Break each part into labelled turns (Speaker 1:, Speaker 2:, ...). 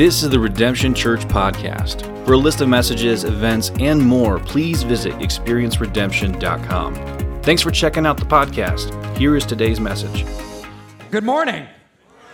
Speaker 1: This is the Redemption Church Podcast. For a list of messages, events, and more, please visit experienceredemption.com. Thanks for checking out the podcast. Here is today's message.
Speaker 2: Good morning.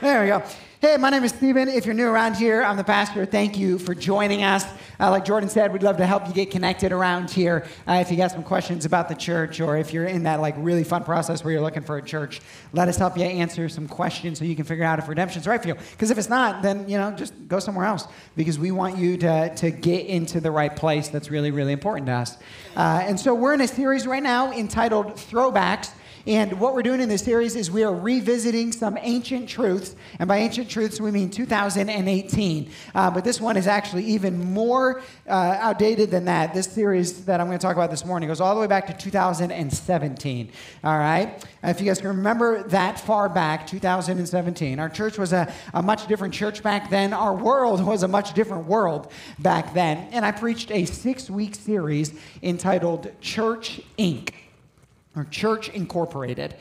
Speaker 2: There we go. Hey, my name is Stephen. If you're new around here, I'm the pastor. Thank you for joining us. Uh, like Jordan said, we'd love to help you get connected around here. Uh, if you got some questions about the church, or if you're in that like really fun process where you're looking for a church, let us help you answer some questions so you can figure out if redemption's right for you. Because if it's not, then you know just go somewhere else. Because we want you to to get into the right place. That's really really important to us. Uh, and so we're in a series right now entitled Throwbacks. And what we're doing in this series is we are revisiting some ancient truths. And by ancient truths, we mean 2018. Uh, but this one is actually even more uh, outdated than that. This series that I'm going to talk about this morning goes all the way back to 2017. All right? If you guys can remember that far back, 2017, our church was a, a much different church back then. Our world was a much different world back then. And I preached a six week series entitled Church Inc or Church Incorporated.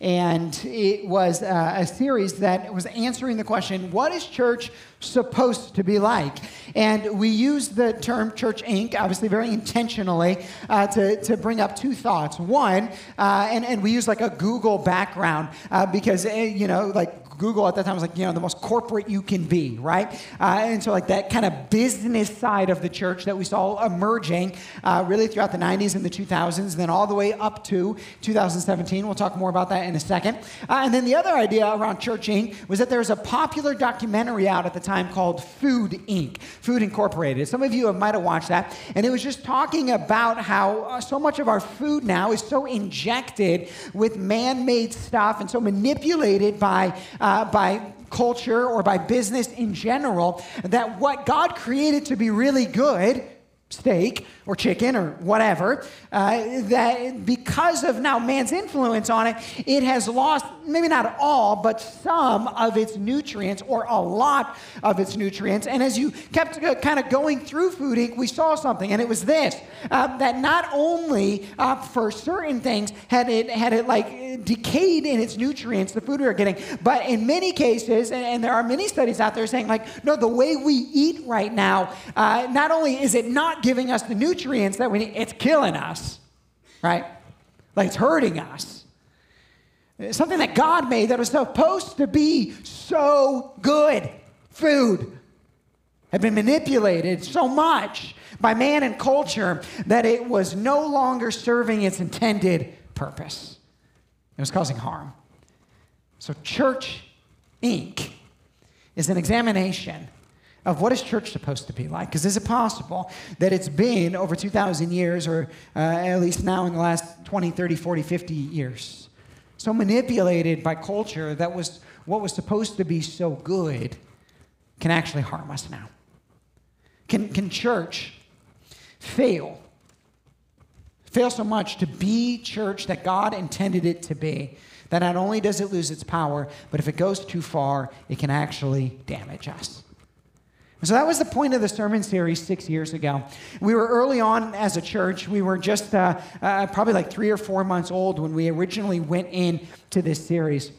Speaker 2: And it was uh, a series that was answering the question what is church supposed to be like? And we use the term Church Inc., obviously very intentionally, uh, to, to bring up two thoughts. One, uh, and, and we use like a Google background uh, because, eh, you know, like Google at that time was like, you know, the most corporate you can be, right? Uh, and so, like, that kind of business side of the church that we saw emerging uh, really throughout the 90s and the 2000s, and then all the way up to 2017. We'll talk more about that in a second. Uh, and then the other idea around Church Inc. was that there was a popular documentary out at the time called Food Inc., Food Incorporated. Some of you might have watched that, and it was just talking about how uh, so much of our food now is so injected with man made stuff and so manipulated by uh, by culture or by business in general that what God created to be really good, steak or chicken or whatever, uh, that because of now man's influence on it, it has lost maybe not all, but some of its nutrients or a lot of its nutrients. And as you kept kind of going through Food Inc., we saw something, and it was this uh, that not only uh, for certain things had it, had it like decayed in its nutrients, the food we were getting, but in many cases, and, and there are many studies out there saying, like, no, the way we eat right now, uh, not only is it not giving us the nutrients that we need, it's killing us, right? Like it's hurting us something that God made that was supposed to be so good. Food had been manipulated so much by man and culture that it was no longer serving its intended purpose. It was causing harm. So, Church Inc. is an examination of what is church supposed to be like because is it possible that it's been over 2000 years or uh, at least now in the last 20 30 40 50 years so manipulated by culture that was what was supposed to be so good can actually harm us now. Can, can church fail? Fail so much to be church that God intended it to be that not only does it lose its power, but if it goes too far, it can actually damage us. So that was the point of the sermon series six years ago. We were early on as a church. We were just uh, uh, probably like three or four months old when we originally went in to this series.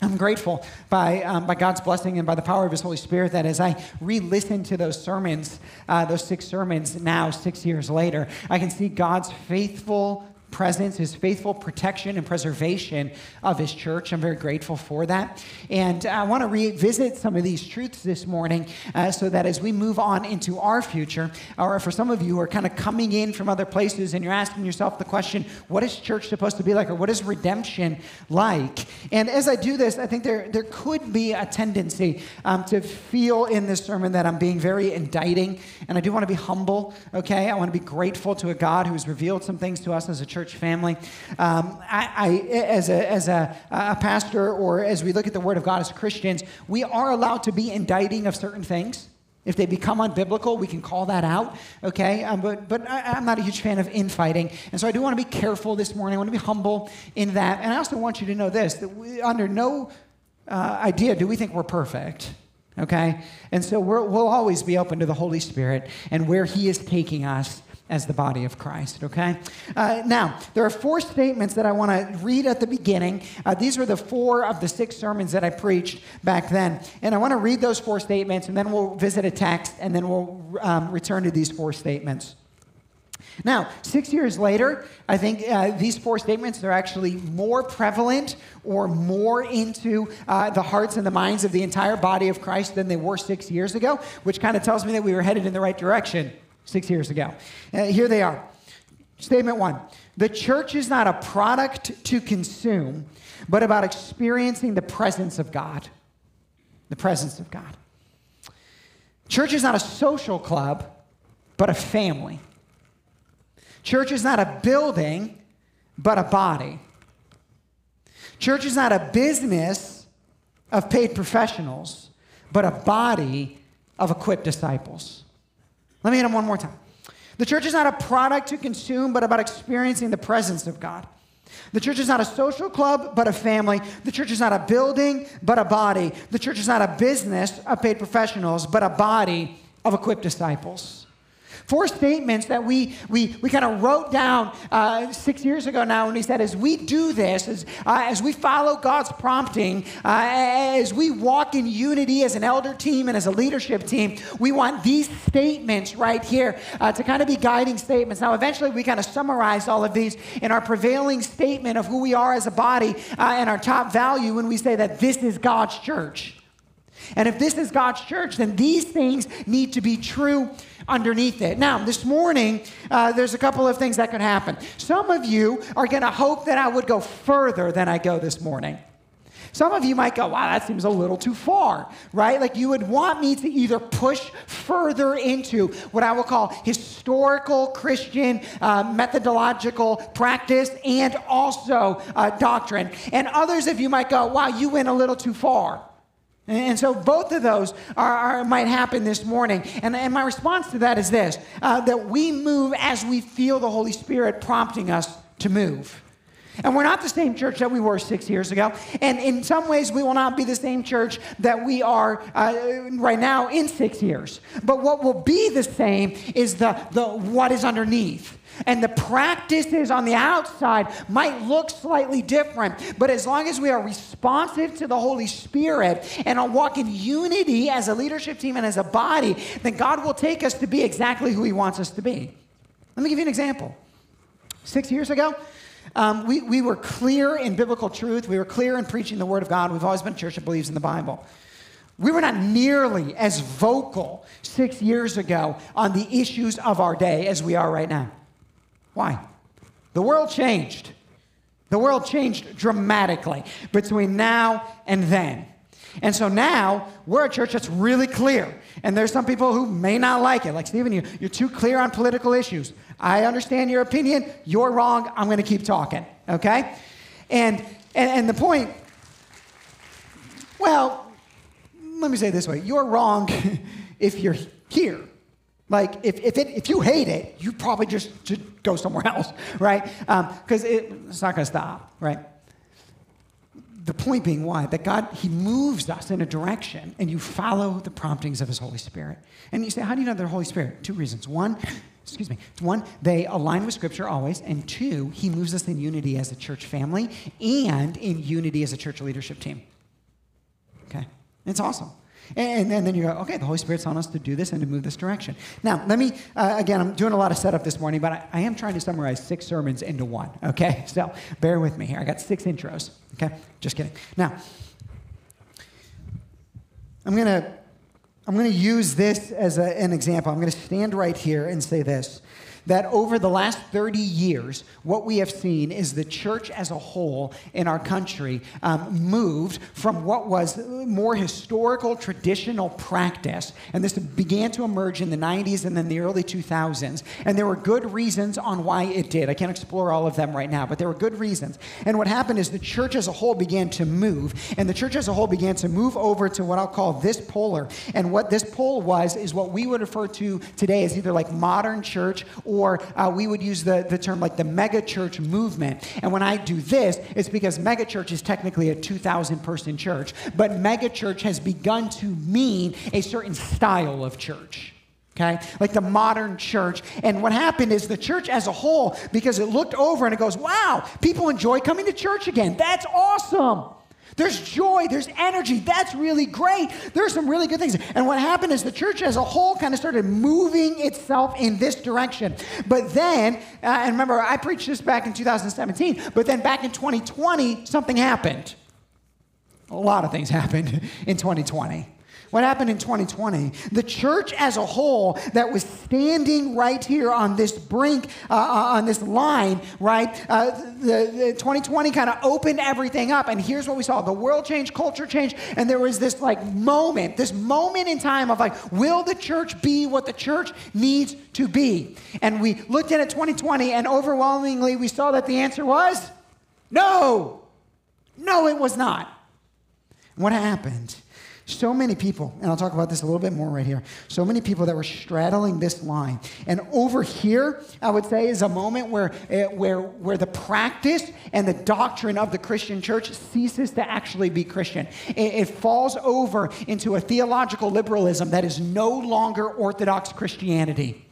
Speaker 2: I'm grateful by, um, by God's blessing and by the power of His Holy Spirit that as I re listen to those sermons, uh, those six sermons now, six years later, I can see God's faithful presence, his faithful protection and preservation of his church. I'm very grateful for that. And I want to revisit some of these truths this morning uh, so that as we move on into our future, or for some of you who are kind of coming in from other places and you're asking yourself the question, what is church supposed to be like, or what is redemption like? And as I do this, I think there, there could be a tendency um, to feel in this sermon that I'm being very indicting. And I do want to be humble, okay? I want to be grateful to a God who's revealed some things to us as a church church family. Um, I, I, as, a, as a, a pastor, or as we look at the Word of God as Christians, we are allowed to be indicting of certain things. If they become unbiblical, we can call that out, okay? Um, but but I, am not a huge fan of infighting. And so I do want to be careful this morning. I want to be humble in that. And I also want you to know this that we, under no uh, idea do we think we're perfect, okay? And so we will always be open to the Holy Spirit and where He is taking us as the body of Christ, okay? Uh, now, there are four statements that I want to read at the beginning. Uh, these were the four of the six sermons that I preached back then. And I want to read those four statements, and then we'll visit a text, and then we'll um, return to these four statements. Now, six years later, I think uh, these four statements are actually more prevalent or more into uh, the hearts and the minds of the entire body of Christ than they were six years ago, which kind of tells me that we were headed in the right direction six years ago. Uh, here they are. Statement one The church is not a product to consume, but about experiencing the presence of God. The presence of God. Church is not a social club, but a family. Church is not a building, but a body. Church is not a business of paid professionals, but a body of equipped disciples. Let me hit them one more time. The church is not a product to consume, but about experiencing the presence of God. The church is not a social club, but a family. The church is not a building, but a body. The church is not a business of paid professionals, but a body of equipped disciples. Four statements that we, we, we kind of wrote down uh, six years ago now when he said, as we do this, as, uh, as we follow God's prompting, uh, as we walk in unity as an elder team and as a leadership team, we want these statements right here uh, to kind of be guiding statements. Now, eventually, we kind of summarize all of these in our prevailing statement of who we are as a body uh, and our top value when we say that this is God's church. And if this is God's church, then these things need to be true underneath it. Now, this morning, uh, there's a couple of things that could happen. Some of you are going to hope that I would go further than I go this morning. Some of you might go, wow, that seems a little too far, right? Like you would want me to either push further into what I will call historical Christian uh, methodological practice and also uh, doctrine. And others of you might go, wow, you went a little too far. And so both of those are, are, might happen this morning. And, and my response to that is this uh, that we move as we feel the Holy Spirit prompting us to move. And we're not the same church that we were six years ago. And in some ways, we will not be the same church that we are uh, right now in six years. But what will be the same is the, the what is underneath. And the practices on the outside might look slightly different, but as long as we are responsive to the Holy Spirit and are walking unity as a leadership team and as a body, then God will take us to be exactly who He wants us to be. Let me give you an example. Six years ago, um, we, we were clear in biblical truth. We were clear in preaching the Word of God. We've always been a church that believes in the Bible. We were not nearly as vocal six years ago on the issues of our day as we are right now. Why? The world changed. The world changed dramatically between now and then. And so now we're a church that's really clear. And there's some people who may not like it. Like, Stephen, you, you're too clear on political issues. I understand your opinion. You're wrong. I'm going to keep talking. Okay? And, and, and the point, well, let me say it this way you're wrong if you're here. Like, if, if, it, if you hate it, you probably just should go somewhere else, right? Because um, it, it's not going to stop, right? The point being why? That God, He moves us in a direction and you follow the promptings of His Holy Spirit. And you say, how do you know they're Holy Spirit? Two reasons. One, excuse me, one, they align with Scripture always. And two, He moves us in unity as a church family and in unity as a church leadership team. Okay? It's awesome. And, and, then you go, okay, the Holy Spirit's on us to do this and to move this direction. Now, let me, uh, again, I'm doing a lot of setup this morning, but I, I, am trying to summarize six sermons into one, okay? So bear with me here. I got six intros, okay? Just kidding. Now, I'm going to. I'm going to use this as a, an example. I'm going to stand right here and say this that over the last 30 years, what we have seen is the church as a whole in our country um, moved from what was more historical, traditional practice, and this began to emerge in the 90s and then the early 2000s. And there were good reasons on why it did. I can't explore all of them right now, but there were good reasons. And what happened is the church as a whole began to move, and the church as a whole began to move over to what I'll call this polar. And what this pole was is what we would refer to today as either like modern church uh, we would use the, the term like the megachurch movement. And when I do this, it's because megachurch is technically a 2,000 person church, but megachurch has begun to mean a certain style of church. okay? Like the modern church. And what happened is the church as a whole, because it looked over and it goes, wow, people enjoy coming to church again. That's awesome. There's joy, there's energy. That's really great. There's some really good things. And what happened is the church as a whole kind of started moving itself in this direction. But then, uh, and remember, I preached this back in 2017, but then back in 2020, something happened. A lot of things happened in 2020. What happened in 2020? The church as a whole that was standing right here on this brink, uh, uh on this line, right? Uh, the, the 2020 kind of opened everything up. And here's what we saw the world changed, culture changed, and there was this like moment, this moment in time of like, will the church be what the church needs to be? And we looked at it 2020, and overwhelmingly we saw that the answer was no. No, it was not. What happened? So many people, and I'll talk about this a little bit more right here. So many people that were straddling this line. And over here, I would say, is a moment where, eh, where, where the practice and the doctrine of the Christian church ceases to actually be Christian. It, it falls over into a theological liberalism that is no longer Orthodox Christianity.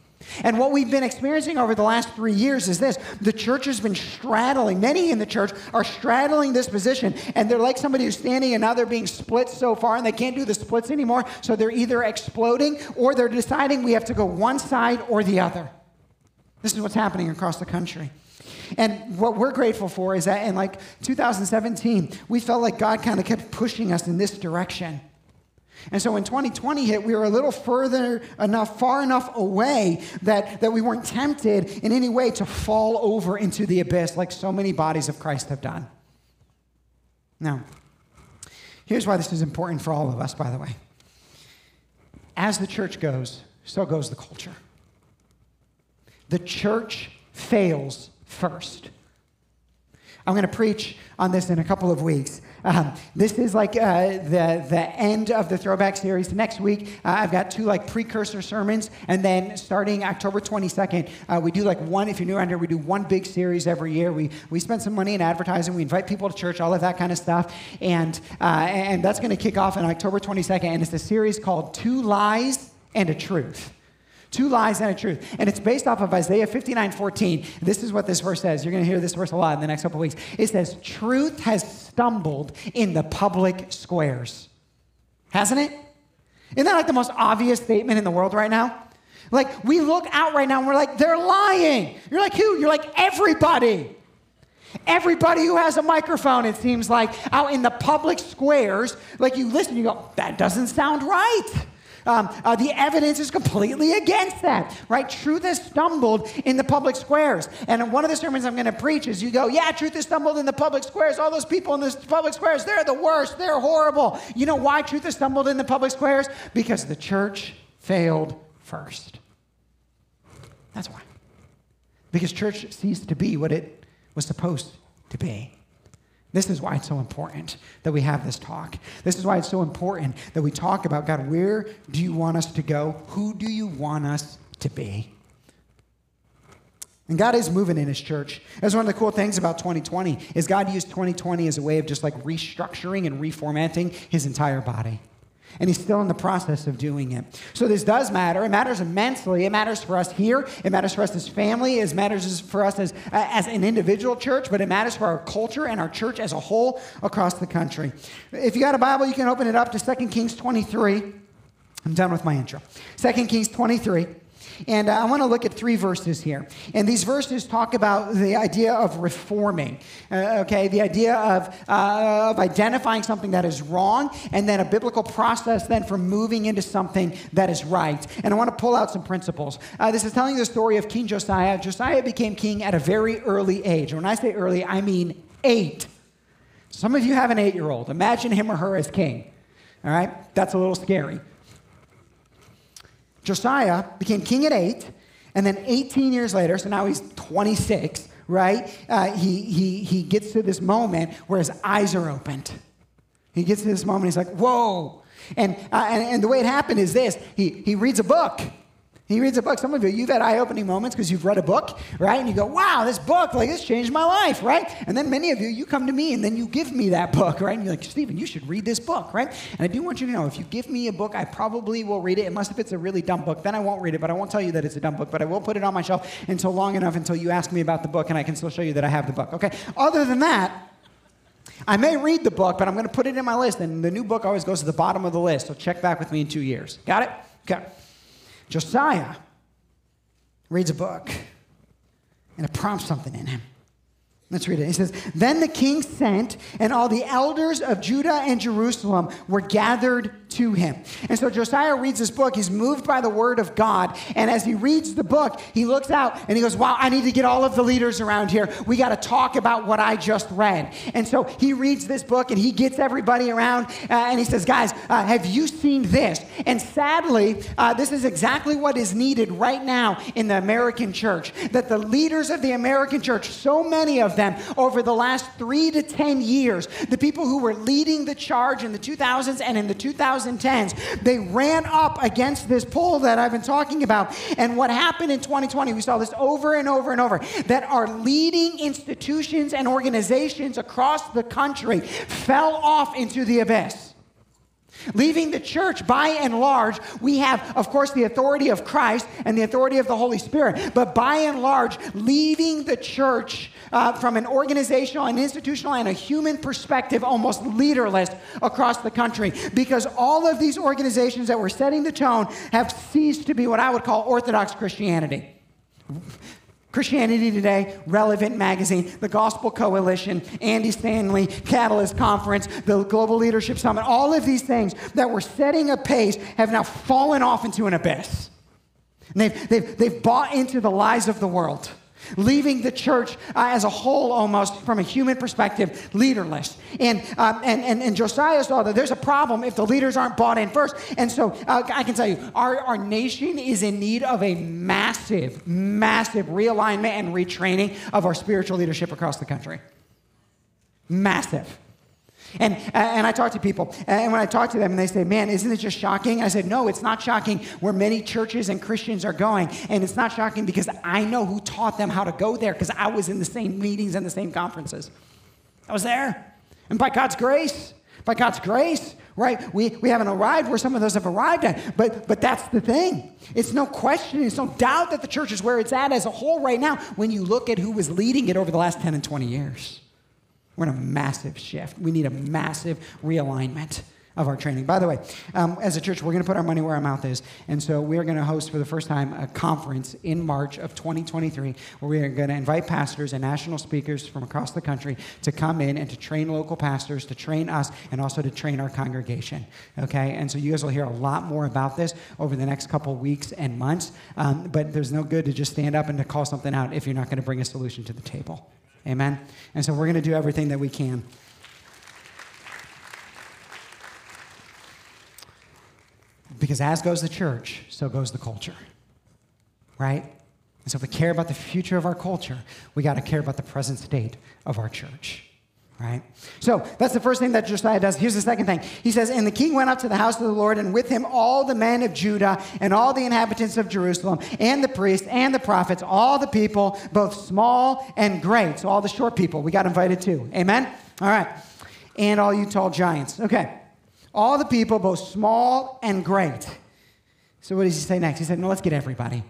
Speaker 2: And what we've been experiencing over the last three years is this the church has been straddling, many in the church are straddling this position, and they're like somebody who's standing and now they're being split so far and they can't do the splits anymore. So they're either exploding or they're deciding we have to go one side or the other. This is what's happening across the country. And what we're grateful for is that in like 2017, we felt like God kind of kept pushing us in this direction. And so when 2020 hit, we were a little further enough, far enough away that, that we weren't tempted in any way to fall over into the abyss like so many bodies of Christ have done. Now, here's why this is important for all of us, by the way. As the church goes, so goes the culture. The church fails first. I'm going to preach on this in a couple of weeks. Um, this is like uh, the, the end of the throwback series. Next week, uh, I've got two like precursor sermons. And then starting October 22nd, uh, we do like one, if you're new around here, we do one big series every year. We, we spend some money in advertising. We invite people to church, all of that kind of stuff. And, uh, and that's going to kick off on October 22nd. And it's a series called Two Lies and a Truth. Two lies and a truth. And it's based off of Isaiah 59 14. This is what this verse says. You're going to hear this verse a lot in the next couple weeks. It says, Truth has stumbled in the public squares. Hasn't it? Isn't that like the most obvious statement in the world right now? Like, we look out right now and we're like, they're lying. You're like, who? You're like, everybody. Everybody who has a microphone, it seems like, out in the public squares, like you listen, you go, that doesn't sound right. Um, uh, the evidence is completely against that, right? Truth has stumbled in the public squares. And one of the sermons I'm going to preach is you go, yeah, truth has stumbled in the public squares. All those people in the public squares, they're the worst. They're horrible. You know why truth has stumbled in the public squares? Because the church failed first. That's why. Because church ceased to be what it was supposed to be. This is why it's so important that we have this talk. This is why it's so important that we talk about God, where do you want us to go? Who do you want us to be? And God is moving in his church. That's one of the cool things about 2020 is God used 2020 as a way of just like restructuring and reformatting his entire body. And he's still in the process of doing it. So this does matter. It matters immensely. It matters for us here. It matters for us as family. It matters for us as, as an individual church, but it matters for our culture and our church as a whole across the country. If you got a Bible, you can open it up to 2 Kings 23. I'm done with my intro. 2 Kings 23. And uh, I want to look at three verses here. And these verses talk about the idea of reforming, uh, okay? The idea of, uh, of identifying something that is wrong and then a biblical process then for moving into something that is right. And I want to pull out some principles. Uh, this is telling the story of King Josiah. Josiah became king at a very early age. When I say early, I mean eight. Some of you have an eight year old. Imagine him or her as king. All right? That's a little scary. Josiah became king at eight, and then 18 years later, so now he's 26, right? Uh, he, he, he gets to this moment where his eyes are opened. He gets to this moment, he's like, whoa. And, uh, and, and the way it happened is this he, he reads a book. He reads a book. Some of you, you've had eye opening moments because you've read a book, right? And you go, wow, this book, like, this changed my life, right? And then many of you, you come to me and then you give me that book, right? And you're like, Stephen, you should read this book, right? And I do want you to know if you give me a book, I probably will read it, unless if it's a really dumb book. Then I won't read it, but I won't tell you that it's a dumb book, but I will put it on my shelf until long enough until you ask me about the book and I can still show you that I have the book, okay? Other than that, I may read the book, but I'm going to put it in my list, and the new book always goes to the bottom of the list, so check back with me in two years. Got it? Okay. Josiah reads a book, and it prompts something in him. Let's read it. He says, Then the king sent, and all the elders of Judah and Jerusalem were gathered to him. And so Josiah reads this book. He's moved by the word of God. And as he reads the book, he looks out and he goes, Wow, I need to get all of the leaders around here. We got to talk about what I just read. And so he reads this book and he gets everybody around uh, and he says, Guys, uh, have you seen this? And sadly, uh, this is exactly what is needed right now in the American church. That the leaders of the American church, so many of them, over the last three to 10 years. The people who were leading the charge in the 2000s and in the 2010s, they ran up against this pull that I've been talking about. And what happened in 2020, we saw this over and over and over, that our leading institutions and organizations across the country fell off into the abyss. Leaving the church, by and large, we have, of course, the authority of Christ and the authority of the Holy Spirit. But by and large, leaving the church uh, from an organizational, an institutional, and a human perspective, almost leaderless across the country. Because all of these organizations that were setting the tone have ceased to be what I would call Orthodox Christianity. Christianity Today, Relevant Magazine, the Gospel Coalition, Andy Stanley, Catalyst Conference, the Global Leadership Summit, all of these things that were setting a pace have now fallen off into an abyss. And they've, they've, they've bought into the lies of the world leaving the church uh, as a whole almost from a human perspective leaderless. And, um, and, and, and josiah saw that there's a problem if the leaders aren't bought in first. And so uh, i can tell you our, our nation is in need of a massive massive realignment and retraining of our spiritual leadership across the country. Massive and, uh, and I talk to people, uh, and when I talk to them, and they say, Man, isn't it just shocking? I said, No, it's not shocking where many churches and Christians are going. And it's not shocking because I know who taught them how to go there because I was in the same meetings and the same conferences. I was there. And by God's grace, by God's grace, right? We, we haven't arrived where some of those have arrived at, but, but that's the thing. It's no question, it's no doubt that the church is where it's at as a whole right now when you look at who was leading it over the last 10 and 20 years. We're in a massive shift. We need a massive realignment of our training. By the way, um, as a church, we're going to put our money where our mouth is. And so we are going to host for the first time a conference in March of 2023 where we are going to invite pastors and national speakers from across the country to come in and to train local pastors, to train us, and also to train our congregation. Okay? And so you guys will hear a lot more about this over the next couple weeks and months. Um, but there's no good to just stand up and to call something out if you're not going to bring a solution to the table. Amen? And so we're going to do everything that we can. Because as goes the church, so goes the culture. Right? And so if we care about the future of our culture, we got to care about the present state of our church right? So that's the first thing that Josiah does. Here's the second thing. He says, And the king went up to the house of the Lord, and with him all the men of Judah, and all the inhabitants of Jerusalem, and the priests, and the prophets, all the people, both small and great. So all the short people, we got invited too. Amen? All right. And all you tall giants. Okay. All the people, both small and great. So what does he say next? He said, No, let's get everybody.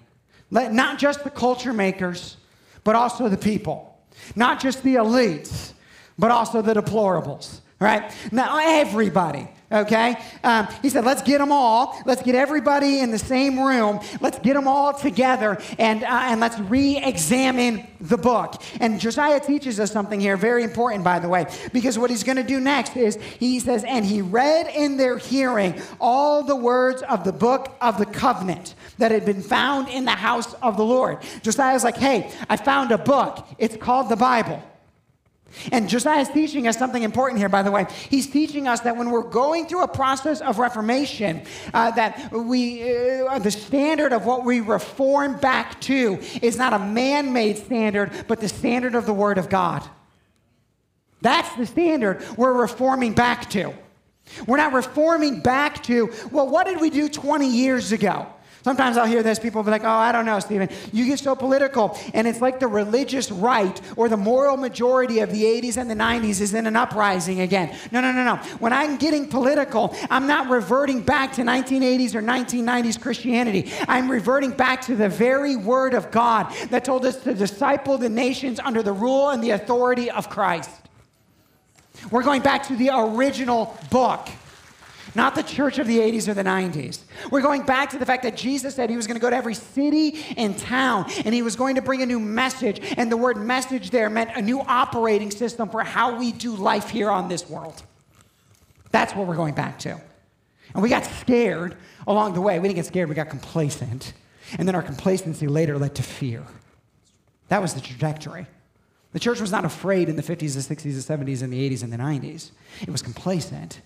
Speaker 2: Let, not just the culture makers, but also the people. Not just the elites but also the deplorables, right? Now, everybody, okay? Um, he said, let's get them all. Let's get everybody in the same room. Let's get them all together and, uh, and let's re examine the book. And Josiah teaches us something here, very important, by the way, because what he's going to do next is he says, and he read in their hearing all the words of the book of the covenant that had been found in the house of the Lord. Josiah's like, hey, I found a book. It's called the Bible. And Josiah is teaching us something important here, by the way. He's teaching us that when we're going through a process of reformation, uh, that we, uh, the standard of what we reform back to is not a man made standard, but the standard of the Word of God. That's the standard we're reforming back to. We're not reforming back to, well, what did we do 20 years ago? Sometimes I'll hear this, people be like, oh, I don't know, Stephen. You get so political, and it's like the religious right or the moral majority of the 80s and the 90s is in an uprising again. No, no, no, no. When I'm getting political, I'm not reverting back to 1980s or 1990s Christianity. I'm reverting back to the very word of God that told us to disciple the nations under the rule and the authority of Christ. We're going back to the original book not the church of the 80s or the 90s. We're going back to the fact that Jesus said he was going to go to every city and town and he was going to bring a new message. And the word message there meant a new operating system for how we do life here on this world. That's what we're going back to. And we got scared along the way. We didn't get scared, we got complacent. And then our complacency later led to fear. That was the trajectory. The church was not afraid in the 50s, the 60s, the 70s, and the 80s, and the 90s. It was complacent.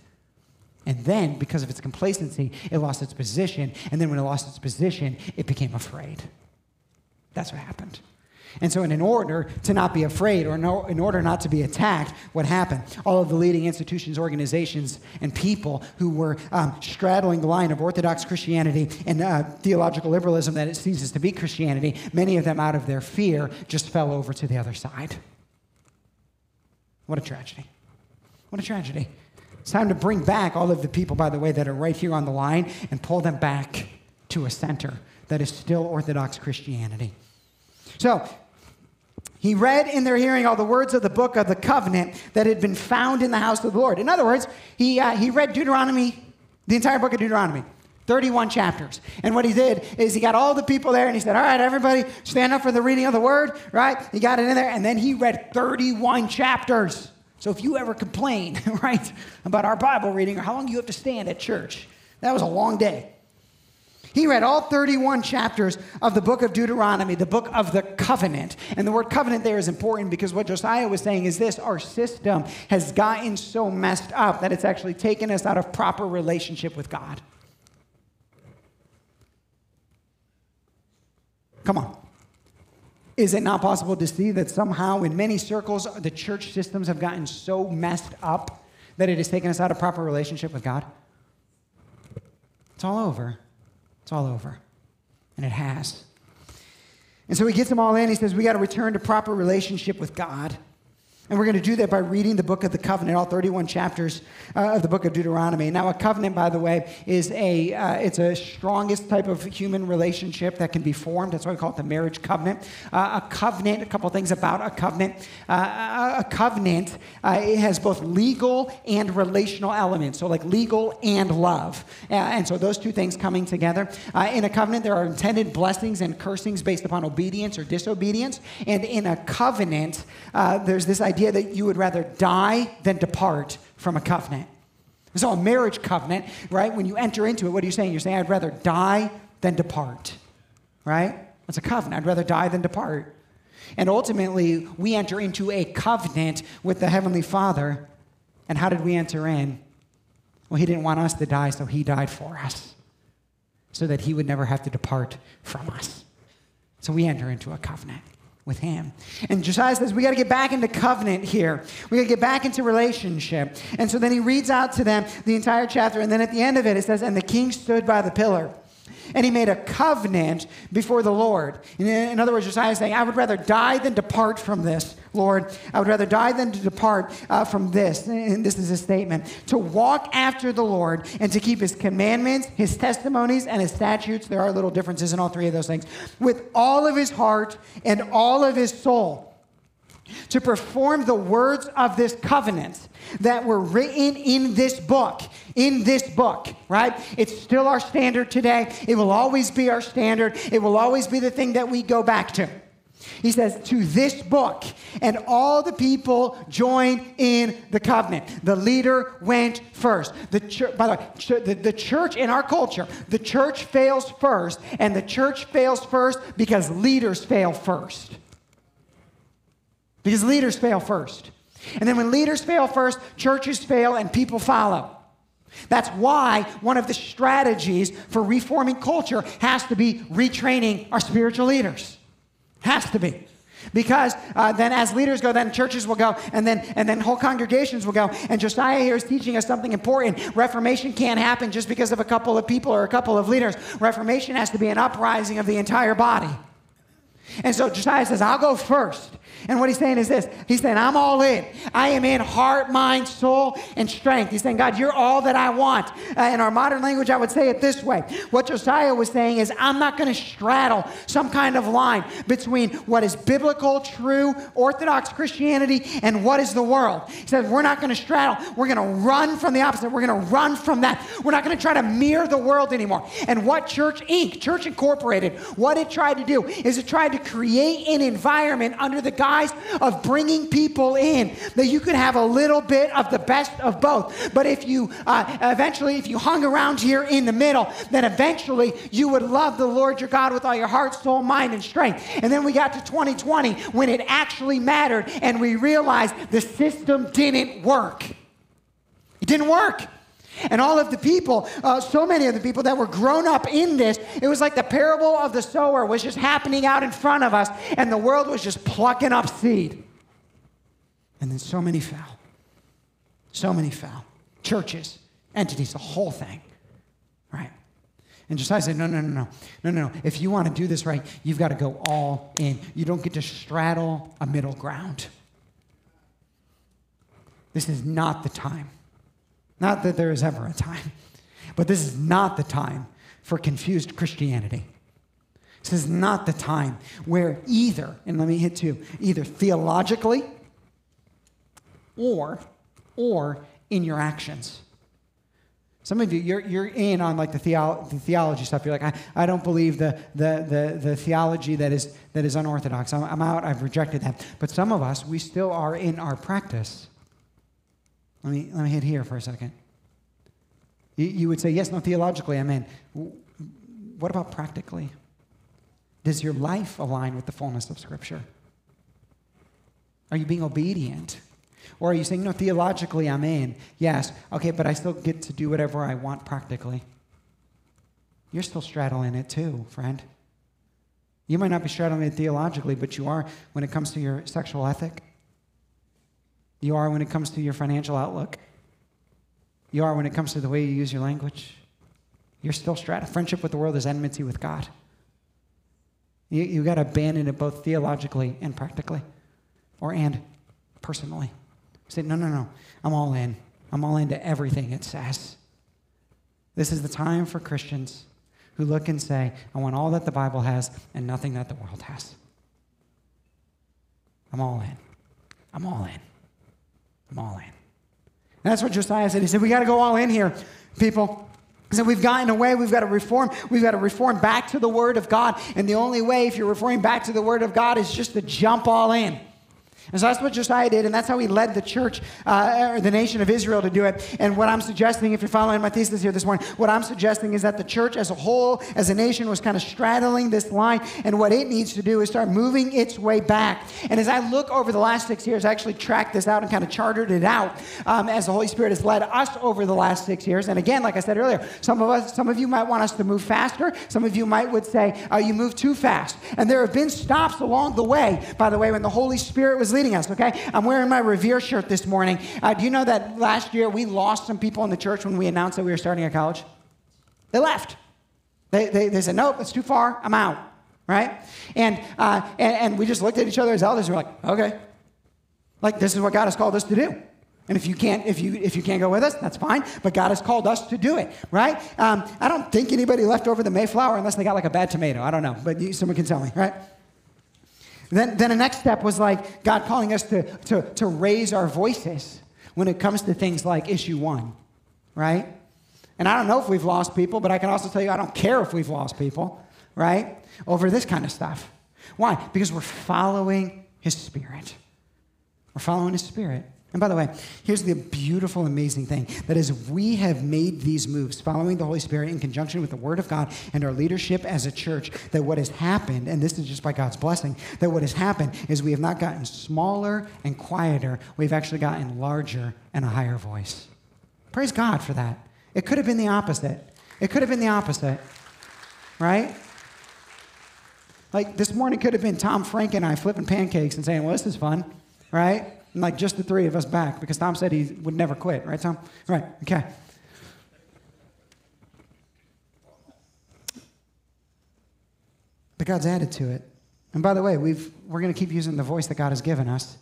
Speaker 2: And then, because of its complacency, it lost its position. And then, when it lost its position, it became afraid. That's what happened. And so, in order to not be afraid or in order not to be attacked, what happened? All of the leading institutions, organizations, and people who were um, straddling the line of Orthodox Christianity and uh, theological liberalism that it ceases to be Christianity, many of them, out of their fear, just fell over to the other side. What a tragedy. What a tragedy. It's time to bring back all of the people, by the way, that are right here on the line and pull them back to a center that is still Orthodox Christianity. So, he read in their hearing all the words of the book of the covenant that had been found in the house of the Lord. In other words, he, uh, he read Deuteronomy, the entire book of Deuteronomy. 31 chapters. And what he did is he got all the people there and he said, All right, everybody, stand up for the reading of the word, right? He got it in there, and then he read 31 chapters. So if you ever complain, right, about our Bible reading or how long you have to stand at church, that was a long day. He read all 31 chapters of the book of Deuteronomy, the book of the covenant. And the word covenant there is important because what Josiah was saying is this our system has gotten so messed up that it's actually taken us out of proper relationship with God. Come on. Is it not possible to see that somehow in many circles the church systems have gotten so messed up that it has taken us out of proper relationship with God? It's all over. It's all over. And it has. And so he gets them all in. He says, We got to return to proper relationship with God. And we're going to do that by reading the book of the covenant, all 31 chapters uh, of the book of Deuteronomy. Now, a covenant, by the way, is a uh, it's a strongest type of human relationship that can be formed. That's why we call it the marriage covenant. Uh, a covenant, a couple things about a covenant. Uh, a covenant uh, it has both legal and relational elements, so like legal and love. Uh, and so those two things coming together. in a covenant, there are intended blessings and cursings based upon obedience or disobedience. And in a covenant, there's this idea idea that you would rather die than depart from a covenant. So, a marriage covenant, right? When you enter into it, what are you saying? You're saying, I'd rather die than depart, right? That's a covenant. I'd rather die than depart. And ultimately, we enter into a covenant with the Heavenly Father. And how did we enter in? Well, He didn't want us to die, so He died for us so that He would never have to depart from us. So we enter into a covenant with him. And Josiah says, We got to get back into covenant here. We got to get back into relationship. And so then he reads out to them the entire chapter. And then at the end of it, it says, And the king stood by the pillar and he made a covenant before the Lord. In, other words, Josiah is saying, I would rather die than depart from this, Lord. I would rather die than to depart uh, from this. And this is a statement to walk after the Lord and to keep his commandments, his testimonies, and his statutes. There are little differences in all three of those things. With all of his heart and all of his soul to perform the words of this covenant that were written in this book. In this book, right? It's still our standard today. It will always be our standard. It will always be the thing that we go back to. He says, to this book, and all the people join in the covenant. The leader went first. The church, by the way, the, the church in our culture, the church fails first, and the church fails first because leaders fail first. Because leaders fail first. And then when leaders fail first, churches fail and people follow. That's why one of the strategies for reforming culture has to be retraining our spiritual leaders. Has to be. Because uh, then, as leaders go, then churches will go, and then and then whole congregations will go. And Josiah here is teaching us something important. Reformation can't happen just because of a couple of people or a couple of leaders. Reformation has to be an uprising of the entire body. And so Josiah says, I'll go first. And what he's saying is this He's saying, I'm all in. I am in heart, mind, soul, and strength. He's saying, God, you're all that I want. Uh, in our modern language, I would say it this way What Josiah was saying is, I'm not going to straddle some kind of line between what is biblical, true, Orthodox Christianity and what is the world. He says, We're not going to straddle. We're going to run from the opposite. We're going to run from that. We're not going to try to mirror the world anymore. And what Church Inc., Church Incorporated, what it tried to do is it tried to create an environment under the guise of bringing people in that you could have a little bit of the best of both. But if you uh, eventually, if you hung around here in the middle, then eventually you would love the Lord your God with all your heart, soul, mind, and strength. And then we got to 2020 when it actually mattered and we realized the system didn't work. It didn't work. And all of the people, uh, so many of the people that were grown up in this, it was like the parable of the sower was just happening out in front of us, and the world was just plucking up seed. And then so many fell. So many fell. Churches, entities, the whole thing. Right? And Josiah said, no, no, no, no, no, no. If you want to do this right, you've got to go all in. You don't get to straddle a middle ground. This is not the time. Not that there is ever a time, but this is not the time for confused Christianity. This is not the time where either, and let me hit two, either theologically or, or in your actions. Some of you, you're, you're in on like the, theo- the theology stuff. You're like, I, I don't believe the, the, the, the theology that is, that is unorthodox. I'm, I'm out. I've rejected that. But some of us, we still are in our practice. Let me, let me hit here for a second. You, you would say, yes, no, theologically, I'm in. What about practically? Does your life align with the fullness of Scripture? Are you being obedient? Or are you saying, no, theologically, I'm in? Yes. Okay, but I still get to do whatever I want practically. You're still straddling it too, friend. You might not be straddling it theologically, but you are when it comes to your sexual ethic, you are when it comes to your financial outlook. You are when it comes to the way you use your language. You're still straddling. Friendship with the world is enmity with God. You, you got to abandon it both theologically and practically, or and personally. Say, no, no, no. I'm all in. I'm all into everything it says. This is the time for Christians who look and say, I want all that the Bible has and nothing that the world has. I'm all in. I'm all in. I'm all in. And that's what Josiah said. He said, We got to go all in here, people. He said, We've gotten away. We've got to reform. We've got to reform back to the Word of God. And the only way, if you're reforming back to the Word of God, is just to jump all in. And so that's what Josiah did, and that's how he led the church, uh, or the nation of Israel to do it. And what I'm suggesting, if you're following my thesis here this morning, what I'm suggesting is that the church as a whole, as a nation, was kind of straddling this line, and what it needs to do is start moving its way back. And as I look over the last six years, I actually tracked this out and kind of charted it out um, as the Holy Spirit has led us over the last six years. And again, like I said earlier, some of us, some of you might want us to move faster. Some of you might would say, uh, you move too fast. And there have been stops along the way, by the way, when the Holy Spirit was leading us, okay? I'm wearing my Revere shirt this morning. Uh, do you know that last year we lost some people in the church when we announced that we were starting a college? They left. They, they, they said, nope, it's too far. I'm out, right? And, uh, and, and we just looked at each other as elders and we're like, okay. Like, this is what God has called us to do. And if you can't, if you if you can't go with us, that's fine. But God has called us to do it, right? Um, I don't think anybody left over the Mayflower unless they got like a bad tomato. I don't know, but you, someone can tell me, right? Then, then the next step was like God calling us to, to, to raise our voices when it comes to things like issue one, right? And I don't know if we've lost people, but I can also tell you I don't care if we've lost people, right? Over this kind of stuff. Why? Because we're following His Spirit. We're following His Spirit. And by the way, here's the beautiful, amazing thing that is, we have made these moves following the Holy Spirit in conjunction with the Word of God and our leadership as a church. That what has happened, and this is just by God's blessing, that what has happened is we have not gotten smaller and quieter, we've actually gotten larger and a higher voice. Praise God for that. It could have been the opposite. It could have been the opposite, right? Like this morning could have been Tom Frank and I flipping pancakes and saying, well, this is fun, right? Like just the three of us back because Tom said he would never quit, right, Tom? Right, okay. But God's added to it. And by the way, we've, we're going to keep using the voice that God has given us.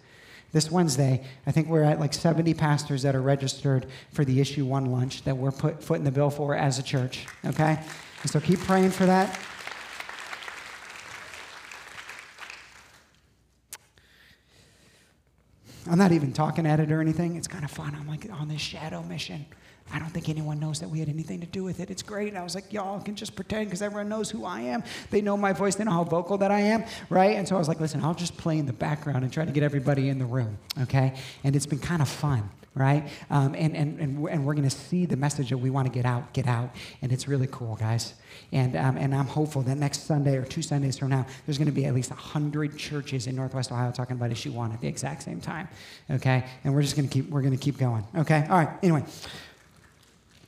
Speaker 2: This Wednesday, I think we're at like 70 pastors that are registered for the Issue One lunch that we're put, footing the bill for as a church, okay? And so keep praying for that. I'm not even talking at it or anything. It's kind of fun. I'm like on this shadow mission. I don't think anyone knows that we had anything to do with it. It's great. And I was like, y'all can just pretend because everyone knows who I am. They know my voice. They know how vocal that I am, right? And so I was like, listen, I'll just play in the background and try to get everybody in the room, okay? And it's been kind of fun right? Um, and, and, and, we're, and we're going to see the message that we want to get out, get out. And it's really cool, guys. And, um, and I'm hopeful that next Sunday or two Sundays from now, there's going to be at least 100 churches in Northwest Ohio talking about issue one at the exact same time, okay? And we're just going to keep, we're going to keep going, okay? All right, anyway.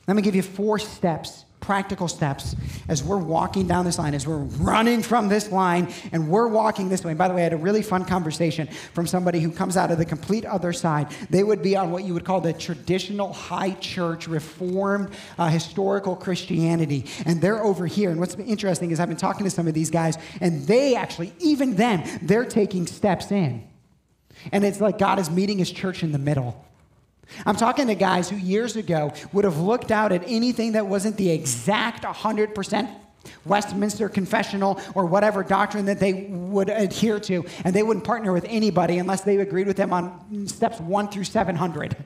Speaker 2: Let me give you four steps, practical steps, as we're walking down this line, as we're running from this line and we're walking this way. And by the way, I had a really fun conversation from somebody who comes out of the complete other side. They would be on what you would call the traditional high church, reformed, uh, historical Christianity. And they're over here. And what's interesting is I've been talking to some of these guys, and they actually, even them, they're taking steps in. And it's like God is meeting his church in the middle. I'm talking to guys who years ago would have looked out at anything that wasn't the exact 100% Westminster confessional or whatever doctrine that they would adhere to, and they wouldn't partner with anybody unless they agreed with them on steps 1 through 700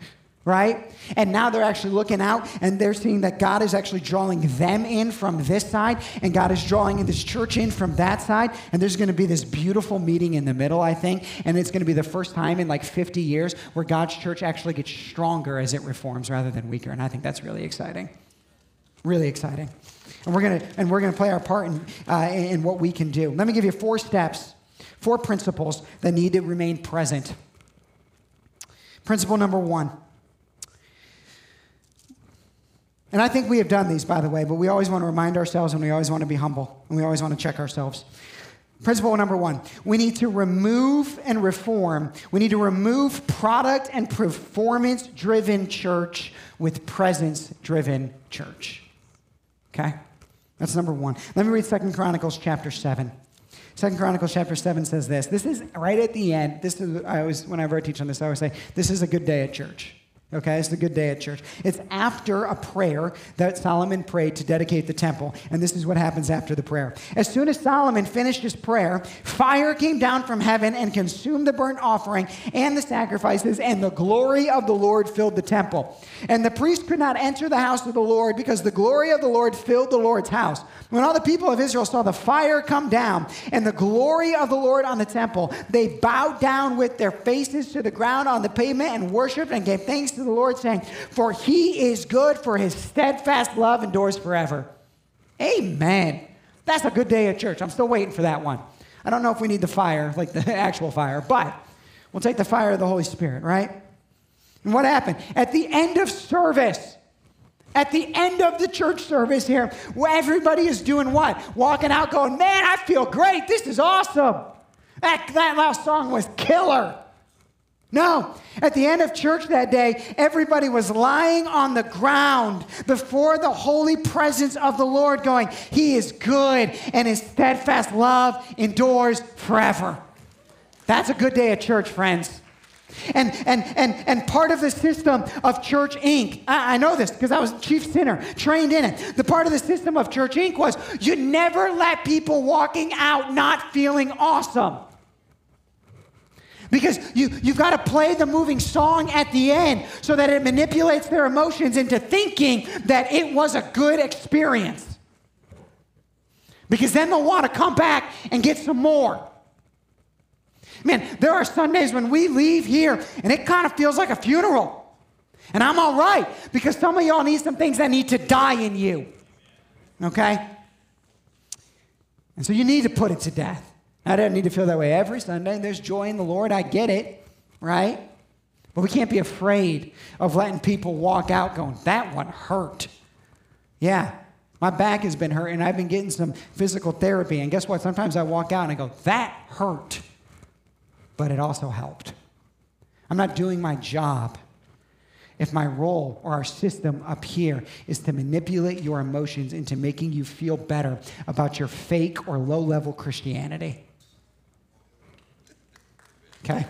Speaker 2: right? And now they're actually looking out and they're seeing that God is actually drawing them in from this side and God is drawing this church in from that side. And there's going to be this beautiful meeting in the middle, I think. And it's going to be the first time in like 50 years where God's church actually gets stronger as it reforms rather than weaker. And I think that's really exciting. Really exciting. And we're going to, and we're going to play our part in, uh, in what we can do. Let me give you four steps, four principles that need to remain present. Principle number one and I think we have done these, by the way, but we always want to remind ourselves and we always want to be humble and we always want to check ourselves. Principle number one we need to remove and reform. We need to remove product and performance driven church with presence driven church. Okay? That's number one. Let me read Second Chronicles chapter 7. Second Chronicles chapter 7 says this. This is right at the end. This is I always whenever I teach on this, I always say, this is a good day at church. Okay, it's a good day at church. It's after a prayer that Solomon prayed to dedicate the temple. And this is what happens after the prayer. As soon as Solomon finished his prayer, fire came down from heaven and consumed the burnt offering and the sacrifices, and the glory of the Lord filled the temple. And the priest could not enter the house of the Lord because the glory of the Lord filled the Lord's house. When all the people of Israel saw the fire come down and the glory of the Lord on the temple, they bowed down with their faces to the ground on the pavement and worshiped and gave thanks the Lord, saying, For he is good, for his steadfast love endures forever. Amen. That's a good day at church. I'm still waiting for that one. I don't know if we need the fire, like the actual fire, but we'll take the fire of the Holy Spirit, right? And what happened? At the end of service, at the end of the church service here, where everybody is doing what? Walking out going, man, I feel great. This is awesome. That, that last song was killer. No. At the end of church that day, everybody was lying on the ground before the holy presence of the Lord, going, He is good, and His steadfast love endures forever. That's a good day at church, friends. And, and, and, and part of the system of Church Inc., I, I know this because I was chief sinner, trained in it. The part of the system of Church Inc. was you never let people walking out not feeling awesome. Because you, you've got to play the moving song at the end so that it manipulates their emotions into thinking that it was a good experience. Because then they'll want to come back and get some more. Man, there are Sundays when we leave here and it kind of feels like a funeral. And I'm all right because some of y'all need some things that need to die in you. Okay? And so you need to put it to death. I don't need to feel that way every Sunday. There's joy in the Lord. I get it, right? But we can't be afraid of letting people walk out going, that one hurt. Yeah, My back has been hurt, and I've been getting some physical therapy. And guess what? Sometimes I walk out and I go, that hurt, but it also helped. I'm not doing my job if my role or our system up here is to manipulate your emotions into making you feel better about your fake or low level Christianity. Okay?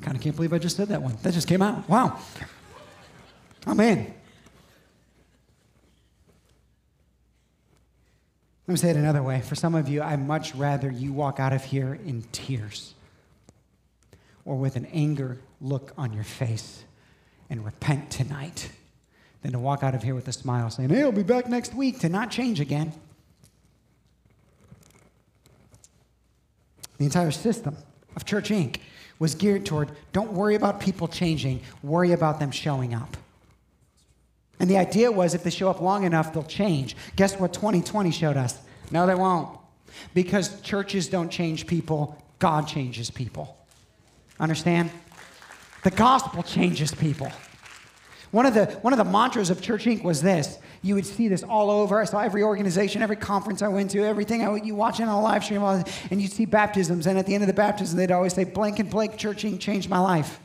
Speaker 2: I kind of can't believe I just said that one. That just came out. Wow. Oh, I'm in. Let me say it another way. For some of you, I'd much rather you walk out of here in tears or with an anger look on your face and repent tonight than to walk out of here with a smile saying, Hey, I'll be back next week to not change again. The entire system of Church Inc. was geared toward don't worry about people changing, worry about them showing up. And the idea was if they show up long enough, they'll change. Guess what 2020 showed us? No, they won't. Because churches don't change people, God changes people. Understand? The gospel changes people. One of, the, one of the mantras of Church Inc. was this. You would see this all over. I saw every organization, every conference I went to, everything I, you watch on a live stream, and you'd see baptisms. And at the end of the baptism, they'd always say, Blank and Blake Church Inc. changed my life.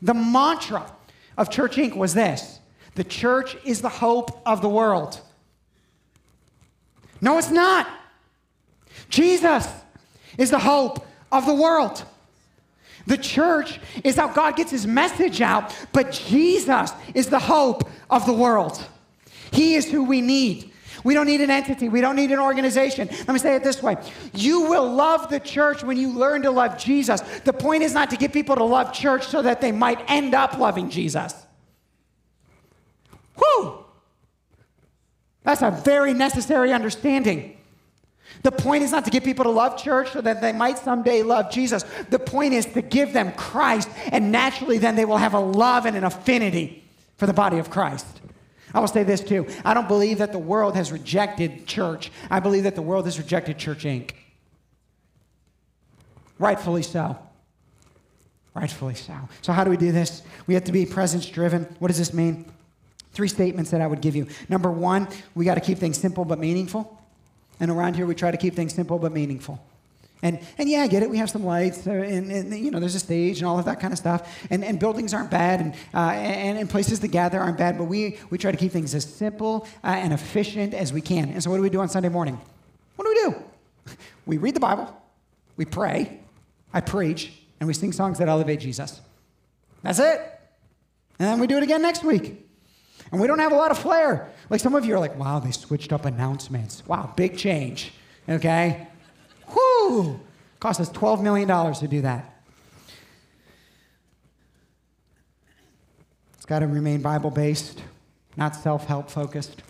Speaker 2: The mantra of Church Inc. was this The church is the hope of the world. No, it's not. Jesus is the hope of the world. The church is how God gets his message out, but Jesus is the hope of the world. He is who we need. We don't need an entity. We don't need an organization. Let me say it this way You will love the church when you learn to love Jesus. The point is not to get people to love church so that they might end up loving Jesus. Whew! That's a very necessary understanding. The point is not to get people to love church so that they might someday love Jesus. The point is to give them Christ, and naturally, then they will have a love and an affinity for the body of Christ. I will say this too. I don't believe that the world has rejected church. I believe that the world has rejected Church Inc. Rightfully so. Rightfully so. So, how do we do this? We have to be presence driven. What does this mean? Three statements that I would give you. Number one, we got to keep things simple but meaningful. And around here, we try to keep things simple but meaningful. And, and yeah, I get it. We have some lights, uh, and, and, you know, there's a stage and all of that kind of stuff. And, and buildings aren't bad, and, uh, and, and, places to gather aren't bad. But we, we try to keep things as simple uh, and efficient as we can. And so, what do we do on Sunday morning? What do we do? We read the Bible, we pray, I preach, and we sing songs that elevate Jesus. That's it. And then we do it again next week. And we don't have a lot of flair. Like some of you are like, wow, they switched up announcements. Wow, big change. Okay? Whoo! Cost us $12 million to do that. It's got to remain Bible based, not self help focused.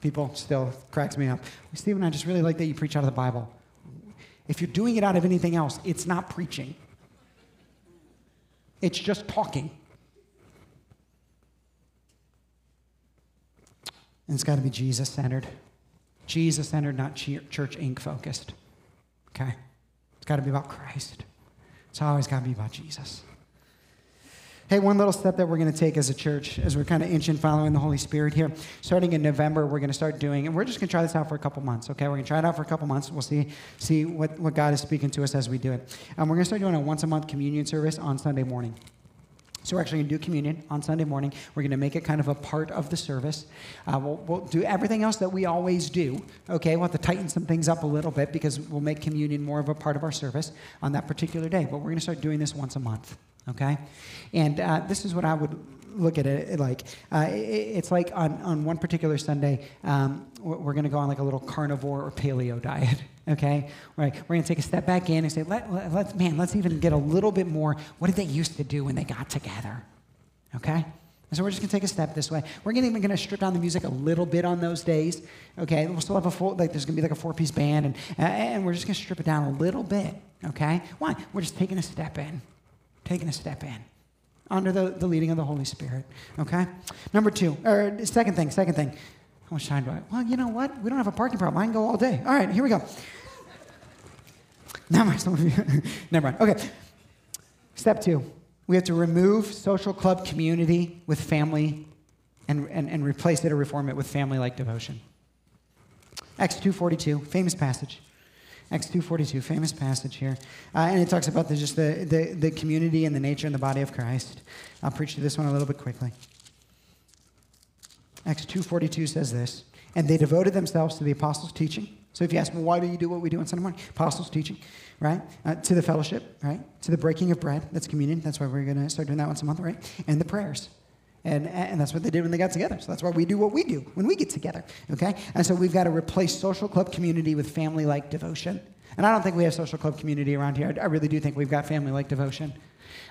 Speaker 2: People still cracks me up. Stephen, I just really like that you preach out of the Bible. If you're doing it out of anything else, it's not preaching. It's just talking. And it's got to be Jesus centered. Jesus centered, not Church Inc. focused. Okay? It's got to be about Christ. It's always got to be about Jesus. Hey, one little step that we're going to take as a church, as we're kind of inching following the Holy Spirit here, starting in November, we're going to start doing, and we're just going to try this out for a couple months, okay? We're going to try it out for a couple months. We'll see, see what, what God is speaking to us as we do it. Um, we're going to start doing a once a month communion service on Sunday morning. So we're actually going to do communion on Sunday morning. We're going to make it kind of a part of the service. Uh, we'll, we'll, do everything else that we always do. Okay, we'll have to tighten some things up a little bit because we'll make communion more of a part of our service on that particular day. But we're going to start doing this once a month. Okay, and uh, this is what I would look at it like. Uh, it, it's like on, on one particular Sunday, um, we're going to go on like a little carnivore or paleo diet. okay? Right. We're going to take a step back in and say, let, let, let's, man, let's even get a little bit more. What did they used to do when they got together? Okay? So we're just going to take a step this way. We're gonna, even going to strip down the music a little bit on those days. Okay? We'll still have a full, like, there's going to be like a four piece band, and, and we're just going to strip it down a little bit. Okay? Why? We're just taking a step in. Taking a step in under the, the leading of the Holy Spirit. Okay? Number two, or second thing, second thing. How much time do I? Well, you know what? We don't have a parking problem. I can go all day. All right, here we go. Never mind. Never mind. Okay. Step two We have to remove social club community with family and, and, and replace it or reform it with family like devotion. Acts 2.42, famous passage. Acts 2.42, famous passage here. Uh, and it talks about the, just the, the, the community and the nature and the body of Christ. I'll preach to this one a little bit quickly. Acts 2.42 says this, And they devoted themselves to the apostles' teaching. So if you ask me, why do you do what we do on Sunday morning? Apostles' teaching, right? Uh, to the fellowship, right? To the breaking of bread. That's communion. That's why we're going to start doing that once a month, right? And the prayers. And, and that's what they did when they got together. So that's why we do what we do when we get together. Okay? And so we've got to replace social club community with family like devotion. And I don't think we have social club community around here. I really do think we've got family like devotion.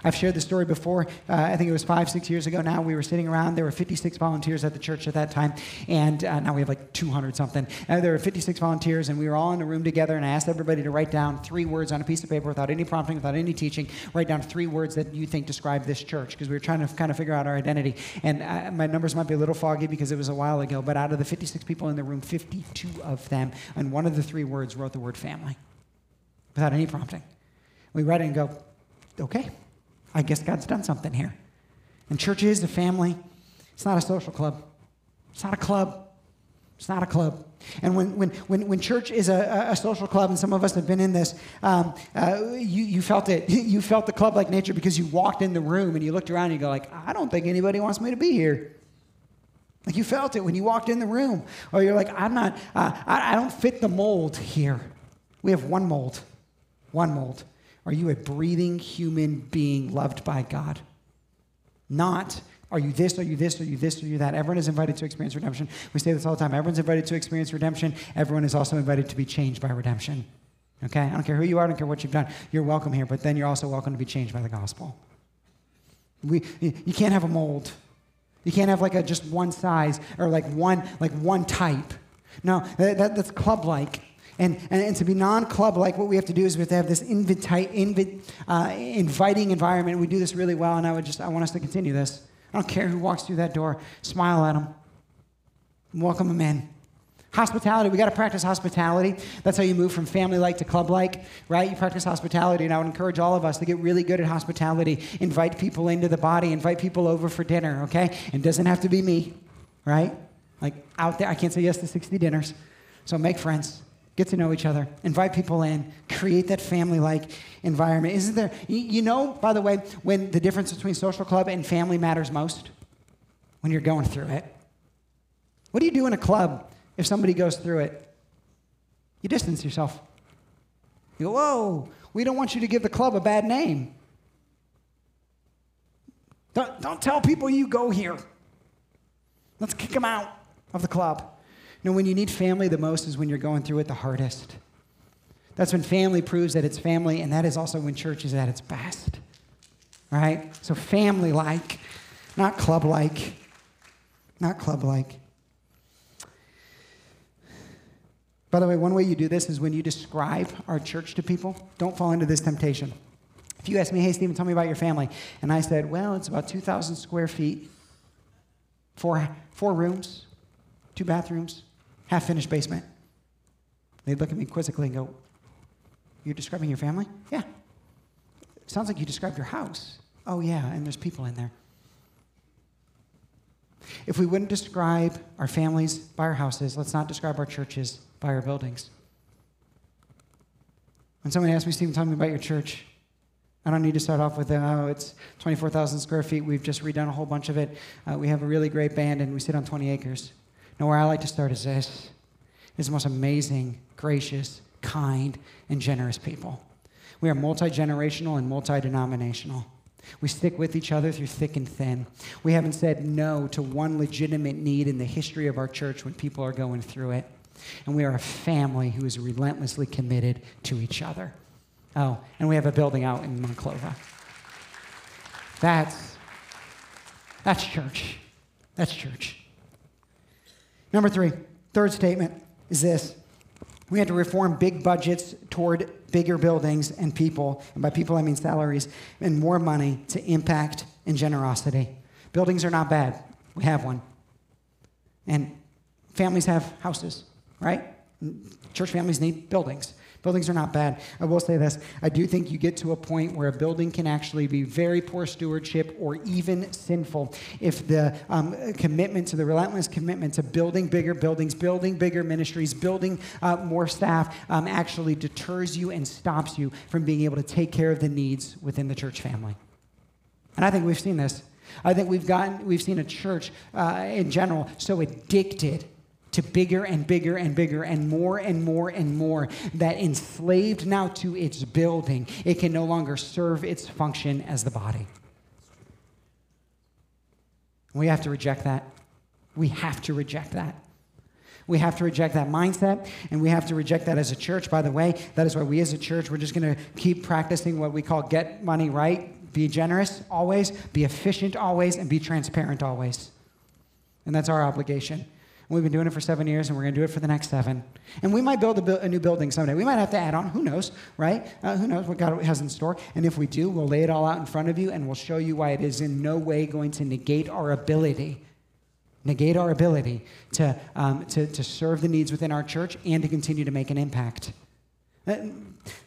Speaker 2: I've shared the story before. Uh, I think it was five, six years ago now. We were sitting around. There were 56 volunteers at the church at that time. And uh, now we have like 200 something. Uh, there were 56 volunteers, and we were all in a room together. And I asked everybody to write down three words on a piece of paper without any prompting, without any teaching. Write down three words that you think describe this church because we were trying to kind of figure out our identity. And uh, my numbers might be a little foggy because it was a while ago, but out of the 56 people in the room, 52 of them, and one of the three words wrote the word family without any prompting. We read it and go, okay, I guess God's done something here. And church is a family. It's not a social club. It's not a club. It's not a club. And when, when, when, when church is a, a social club, and some of us have been in this, um, uh, you, you felt it. You felt the club like nature because you walked in the room and you looked around and you go like, I don't think anybody wants me to be here. Like you felt it when you walked in the room. Or you're like, I'm not, uh, I, I don't fit the mold here. We have one mold. One mold. Are you a breathing human being loved by God? Not, are you this, are you this, are you this, are you that? Everyone is invited to experience redemption. We say this all the time. Everyone's invited to experience redemption. Everyone is also invited to be changed by redemption. Okay? I don't care who you are, I don't care what you've done. You're welcome here, but then you're also welcome to be changed by the gospel. We, you can't have a mold. You can't have like a just one size or like one like one type. No, that, that that's club like. And, and, and, to be non-club like what we have to do is we have to have this invite, uh, inviting environment. We do this really well, and I would just I want us to continue this. I don't care who walks through that door. Smile at them. Welcome them in. Hospitality, we got to practice hospitality. That's how you move from family like to club like, right? You practice hospitality, and I would encourage all of us to get really good at hospitality. Invite people into the body, invite people over for dinner, okay? It doesn't have to be me, right? Like out there, I can't say yes to 60 dinners. So make friends get to know each other, invite people in, create that family like environment. Isn't there, you know, by the way, when the difference between social club and family matters most? When you're going through it. What do you do in a club if somebody goes through it? You distance yourself. You go, whoa, we don't want you to give the club a bad name. Don't, don't tell people you go here. Let's kick them out of the club. Know, when you need family the most is when you're going through it the hardest. That's when family proves that it's family, and that is also when church is at its best. Right? So, family like, not club like. Not club like. By the way, one way you do this is when you describe our church to people, don't fall into this temptation. If you ask me, hey, Stephen, tell me about your family, and I said, well, it's about 2,000 square feet, four, four rooms, two bathrooms, half finished basement. They'd look at me quizzically and go, You're describing your family? Yeah. Sounds like you described your house. Oh, yeah, and there's people in there. If we wouldn't describe our families by our houses, let's not describe our churches by our buildings. When somebody asks me, Stephen, tell me about your church, I don't need to start off with, oh, it's 24,000 square feet. We've just redone a whole bunch of it. Uh, we have a really great band, and we sit on 20 acres. Now, where I like to start is this is the most amazing, gracious, kind, and generous people. We are multi generational and multi denominational. We stick with each other through thick and thin. We haven't said no to one legitimate need in the history of our church when people are going through it. And we are a family who is relentlessly committed to each other. Oh, and we have a building out in Monclova. That's, that's church. That's church. Number three, third statement is this we had to reform big budgets toward bigger buildings and people, and by people I mean salaries, and more money to impact and generosity. Buildings are not bad. We have one. And families have houses, right? church families need buildings. Buildings are not bad. I will say this I do think you get to a point where a building can actually be very poor stewardship or even sinful if the um, commitment to the relentless commitment to building bigger buildings, building bigger ministries, building uh, more staff um, actually deters you and stops you from being able to take care of the needs within the church family. And I think we've seen this. I think we've gotten, we've seen a church uh, in general so addicted to bigger and bigger and bigger and more and more and more that enslaved now to its building, it can no longer serve its function as the body. We have to reject that. We have to reject that. We have to reject that mindset, and we have to reject that as a church. By the way, that is why we as a church, we're just going to keep practicing what we call get money right, be generous always, be efficient always, and be transparent always. And that's our obligation. We've been doing it for seven years, and we're going to do it for the next seven. And we might build a, bu- a new building someday. We might have to add on. Who knows, right? Uh, who knows what God has in store? And if we do, we'll lay it all out in front of you, and we'll show you why it is in no way going to negate our ability, negate our ability to, um, to, to serve the needs within our church and to continue to make an impact. Uh,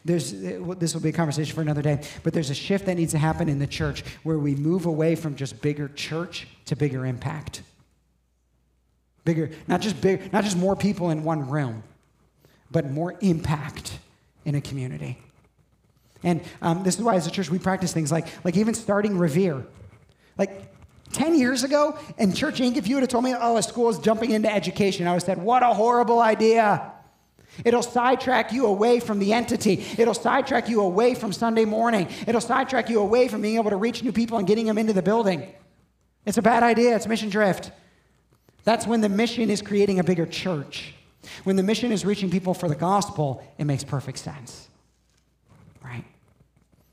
Speaker 2: there's, uh, this will be a conversation for another day, but there's a shift that needs to happen in the church where we move away from just bigger church to bigger impact. Bigger, not just big, not just more people in one room, but more impact in a community. And um, this is why, as a church, we practice things like, like even starting Revere. Like 10 years ago, in Church Inc., if you would have told me, oh, a school is jumping into education, I would have said, what a horrible idea. It'll sidetrack you away from the entity. It'll sidetrack you away from Sunday morning. It'll sidetrack you away from being able to reach new people and getting them into the building. It's a bad idea. It's mission drift. That's when the mission is creating a bigger church. When the mission is reaching people for the gospel, it makes perfect sense. Right?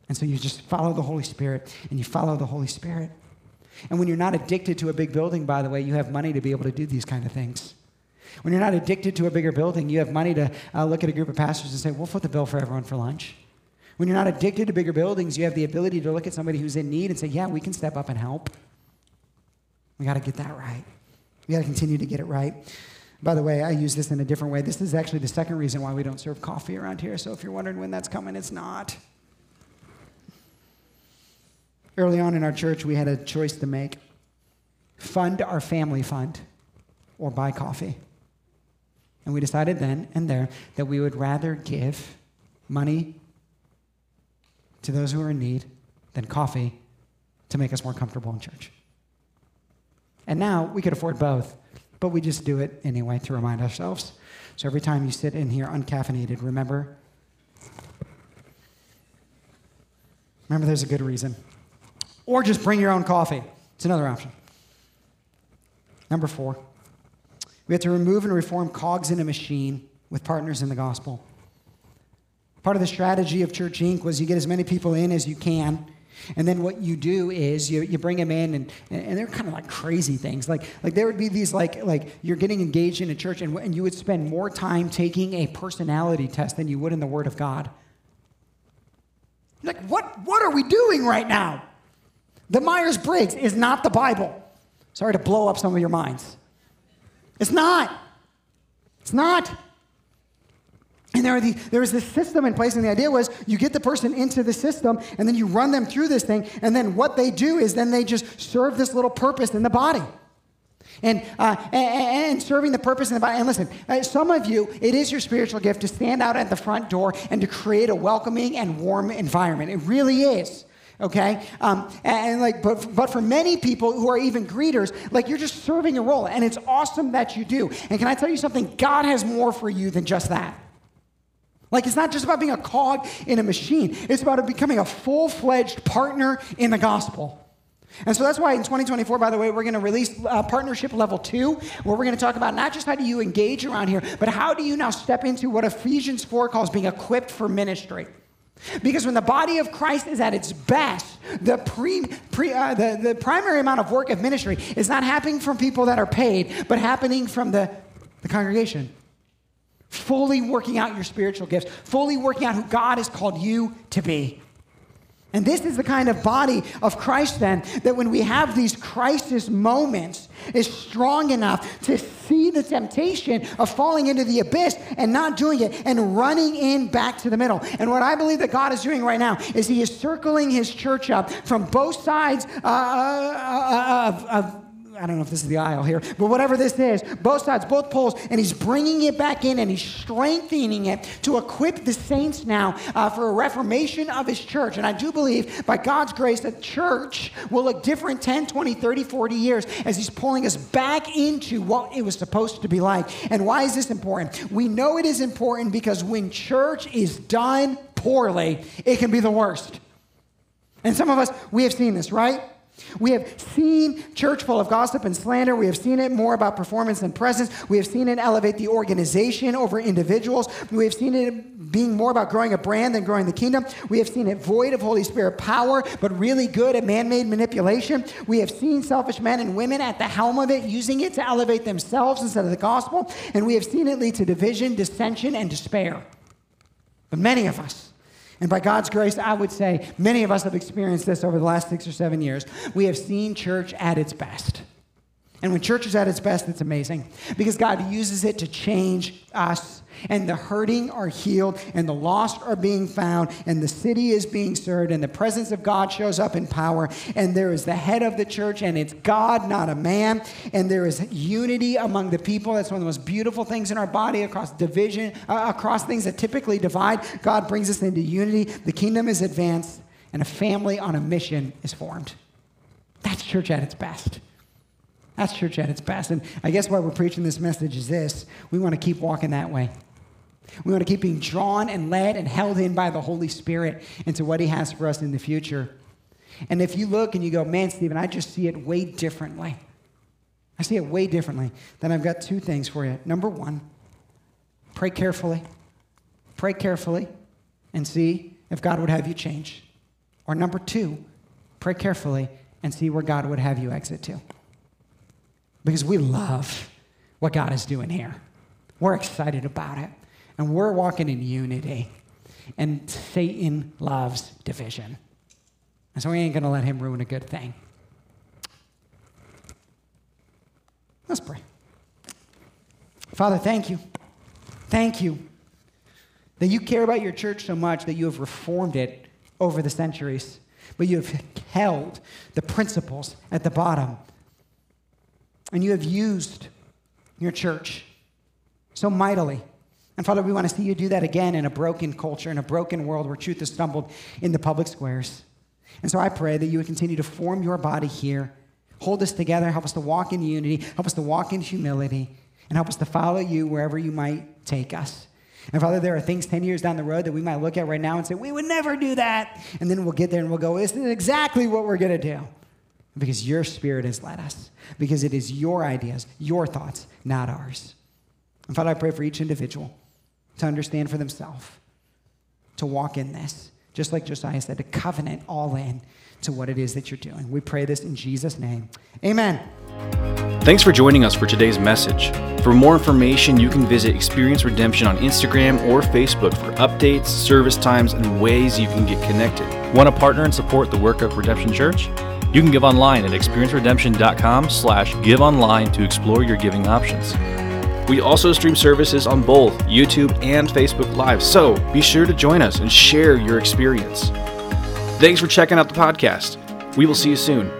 Speaker 2: And so you just follow the Holy Spirit and you follow the Holy Spirit. And when you're not addicted to a big building, by the way, you have money to be able to do these kind of things. When you're not addicted to a bigger building, you have money to uh, look at a group of pastors and say, we'll foot the bill for everyone for lunch. When you're not addicted to bigger buildings, you have the ability to look at somebody who's in need and say, yeah, we can step up and help. We got to get that right. We got to continue to get it right. By the way, I use this in a different way. This is actually the second reason why we don't serve coffee around here. So if you're wondering when that's coming, it's not. Early on in our church, we had a choice to make fund our family fund or buy coffee. And we decided then and there that we would rather give money to those who are in need than coffee to make us more comfortable in church. And now we could afford both, but we just do it anyway to remind ourselves. So every time you sit in here uncaffeinated, remember remember there's a good reason. Or just bring your own coffee. It's another option. Number 4. We have to remove and reform cogs in a machine with partners in the gospel. Part of the strategy of Church Inc. was you get as many people in as you can and then what you do is you, you bring them in, and, and they're kind of like crazy things. Like, like there would be these, like, like you're getting engaged in a church, and, and you would spend more time taking a personality test than you would in the Word of God. like, what, what are we doing right now? The Myers Briggs is not the Bible. Sorry to blow up some of your minds. It's not. It's not. And there, the, there was this system in place, and the idea was you get the person into the system, and then you run them through this thing, and then what they do is then they just serve this little purpose in the body. And, uh, and, and, serving the purpose in the body. And listen, uh, some of you, it is your spiritual gift to stand out at the front door and to create a welcoming and warm environment. It really is. Okay, um, and, and like, but but for many people who are even greeters, like you're just serving a role, and it's awesome that you do. And can I tell you something? God has more for you than just that. Like, it's not just about being a cog in a machine, it's about becoming a full fledged partner in the gospel. And so that's why in 2024, by the way, we're going to release uh, partnership level two, where we're going to talk about not just how do you engage around here, but how do you now step into what Ephesians 4 calls being equipped for ministry. Because when the body of Christ is at its best, the, pre, pre, uh, the, the primary amount of work of ministry is not happening from people that are paid, but happening from the, the congregation fully working out your spiritual gifts, fully working out who God has called you to be. And this is the kind of body of Christ, then, that when we have these crisis moments, is strong enough to see the temptation of falling into the abyss and not doing it and running in back to the middle. And what I believe that God is doing right now is He is circling His church up from both sides uh, uh, uh of, of I don't know if this is the aisle here, but whatever this is, both sides, both poles, and he's bringing it back in and he's strengthening it to equip the saints now uh, for a reformation of his church. And I do believe, by God's grace, that church will look different 10, 20, 30, 40 years as he's pulling us back into what it was supposed to be like. And why is this important? We know it is important because when church is done poorly, it can be the worst. And some of us, we have seen this, right? We have seen church full of gossip and slander. We have seen it more about performance than presence. We have seen it elevate the organization over individuals. We have seen it being more about growing a brand than growing the kingdom. We have seen it void of Holy Spirit power, but really good at man made manipulation. We have seen selfish men and women at the helm of it, using it to elevate themselves instead of the gospel. And we have seen it lead to division, dissension, and despair. But many of us, and by God's grace, I would say many of us have experienced this over the last six or seven years. We have seen church at its best. And when church is at its best, it's amazing because God uses it to change us and the hurting are healed, and the lost are being found, and the city is being served, and the presence of God shows up in power, and there is the head of the church, and it's God, not a man, and there is unity among the people. That's one of the most beautiful things in our body across division, uh, across things that typically divide. God brings us into unity. The kingdom is advanced, and a family on a mission is formed. That's church at its best. That's church at its best. And I guess why we're preaching this message is this we want to keep walking that way. We want to keep being drawn and led and held in by the Holy Spirit into what He has for us in the future. And if you look and you go, man, Stephen, I just see it way differently. I see it way differently. Then I've got two things for you. Number one, pray carefully. Pray carefully and see if God would have you change. Or number two, pray carefully and see where God would have you exit to. Because we love what God is doing here. We're excited about it. And we're walking in unity. And Satan loves division. And so we ain't going to let him ruin a good thing. Let's pray. Father, thank you. Thank you that you care about your church so much that you have reformed it over the centuries, but you have held the principles at the bottom. And you have used your church so mightily and Father, we want to see you do that again in a broken culture, in a broken world where truth has stumbled in the public squares. And so I pray that you would continue to form your body here, hold us together, help us to walk in unity, help us to walk in humility, and help us to follow you wherever you might take us. And Father, there are things 10 years down the road that we might look at right now and say, we would never do that. And then we'll get there and we'll go, isn't exactly what we're going to do? Because your spirit has led us, because it is your ideas, your thoughts, not ours. And Father, I pray for each individual to understand for themselves, to walk in this, just like Josiah said, to covenant all in to what it is that you're doing. We pray this in Jesus' name. Amen.
Speaker 1: Thanks for joining us for today's message. For more information, you can visit Experience Redemption on Instagram or Facebook for updates, service times, and ways you can get connected. Want to partner and support the work of Redemption Church? You can give online at experienceredemption.com slash give online to explore your giving options. We also stream services on both YouTube and Facebook Live, so be sure to join us and share your experience. Thanks for checking out the podcast. We will see you soon.